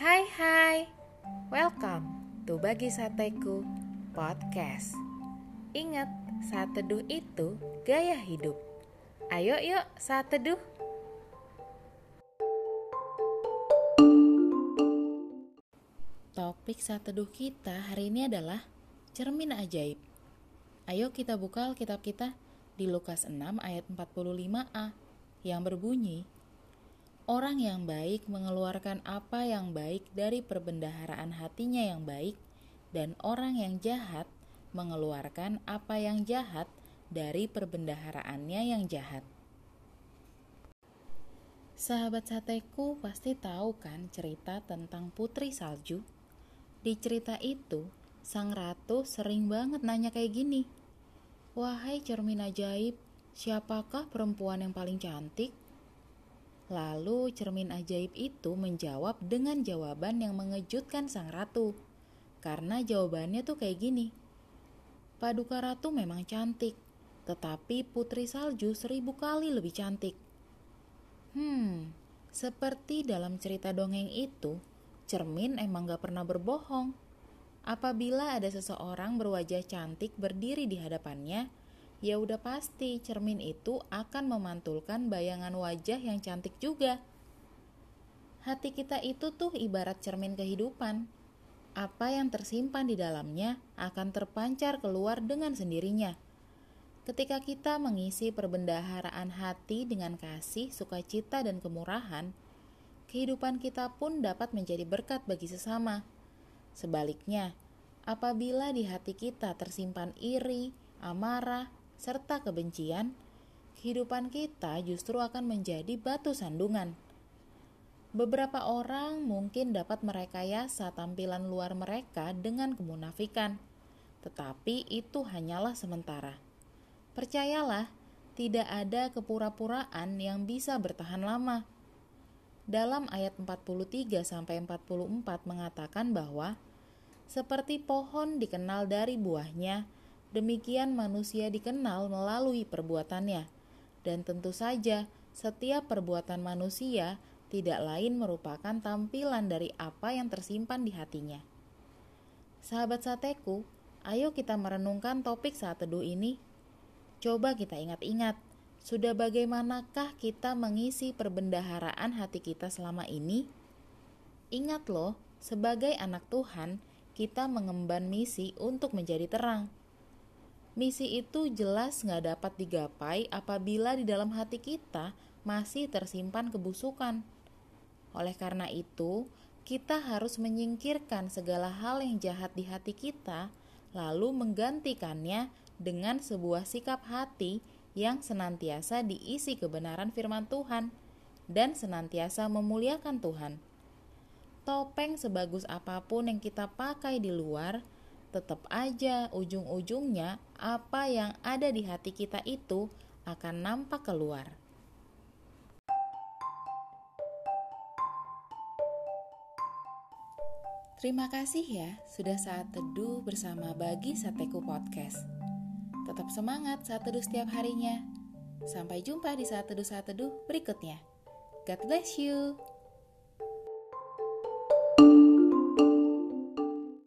Hai hai, welcome to Bagi Sateku Podcast. Ingat, saat teduh itu gaya hidup. Ayo yuk saat teduh Topik saat teduh kita hari ini adalah cermin ajaib. Ayo kita buka Alkitab kita di Lukas 6 ayat 45a yang berbunyi Orang yang baik mengeluarkan apa yang baik dari perbendaharaan hatinya yang baik, dan orang yang jahat mengeluarkan apa yang jahat dari perbendaharaannya yang jahat. Sahabat sateku pasti tahu kan cerita tentang putri salju? Di cerita itu, sang ratu sering banget nanya kayak gini. Wahai cermin ajaib, siapakah perempuan yang paling cantik? Lalu cermin ajaib itu menjawab dengan jawaban yang mengejutkan sang ratu. Karena jawabannya tuh kayak gini. Paduka ratu memang cantik, tetapi putri salju seribu kali lebih cantik. Hmm, seperti dalam cerita dongeng itu, cermin emang gak pernah berbohong. Apabila ada seseorang berwajah cantik berdiri di hadapannya, ya udah pasti cermin itu akan memantulkan bayangan wajah yang cantik juga. Hati kita itu tuh ibarat cermin kehidupan. Apa yang tersimpan di dalamnya akan terpancar keluar dengan sendirinya. Ketika kita mengisi perbendaharaan hati dengan kasih, sukacita, dan kemurahan, kehidupan kita pun dapat menjadi berkat bagi sesama. Sebaliknya, apabila di hati kita tersimpan iri, amarah, serta kebencian, kehidupan kita justru akan menjadi batu sandungan. Beberapa orang mungkin dapat merekayasa tampilan luar mereka dengan kemunafikan, tetapi itu hanyalah sementara. Percayalah, tidak ada kepura-puraan yang bisa bertahan lama. Dalam ayat 43 sampai 44 mengatakan bahwa seperti pohon dikenal dari buahnya, Demikian manusia dikenal melalui perbuatannya. Dan tentu saja, setiap perbuatan manusia tidak lain merupakan tampilan dari apa yang tersimpan di hatinya. Sahabat sateku, ayo kita merenungkan topik saat teduh ini. Coba kita ingat-ingat, sudah bagaimanakah kita mengisi perbendaharaan hati kita selama ini? Ingat loh, sebagai anak Tuhan, kita mengemban misi untuk menjadi terang Misi itu jelas nggak dapat digapai apabila di dalam hati kita masih tersimpan kebusukan. Oleh karena itu, kita harus menyingkirkan segala hal yang jahat di hati kita, lalu menggantikannya dengan sebuah sikap hati yang senantiasa diisi kebenaran firman Tuhan dan senantiasa memuliakan Tuhan. Topeng sebagus apa pun yang kita pakai di luar, tetap aja ujung-ujungnya apa yang ada di hati kita itu akan nampak keluar. Terima kasih ya sudah saat teduh bersama Bagi Sateku Podcast. Tetap semangat saat teduh setiap harinya. Sampai jumpa di saat teduh saat teduh berikutnya. God bless you.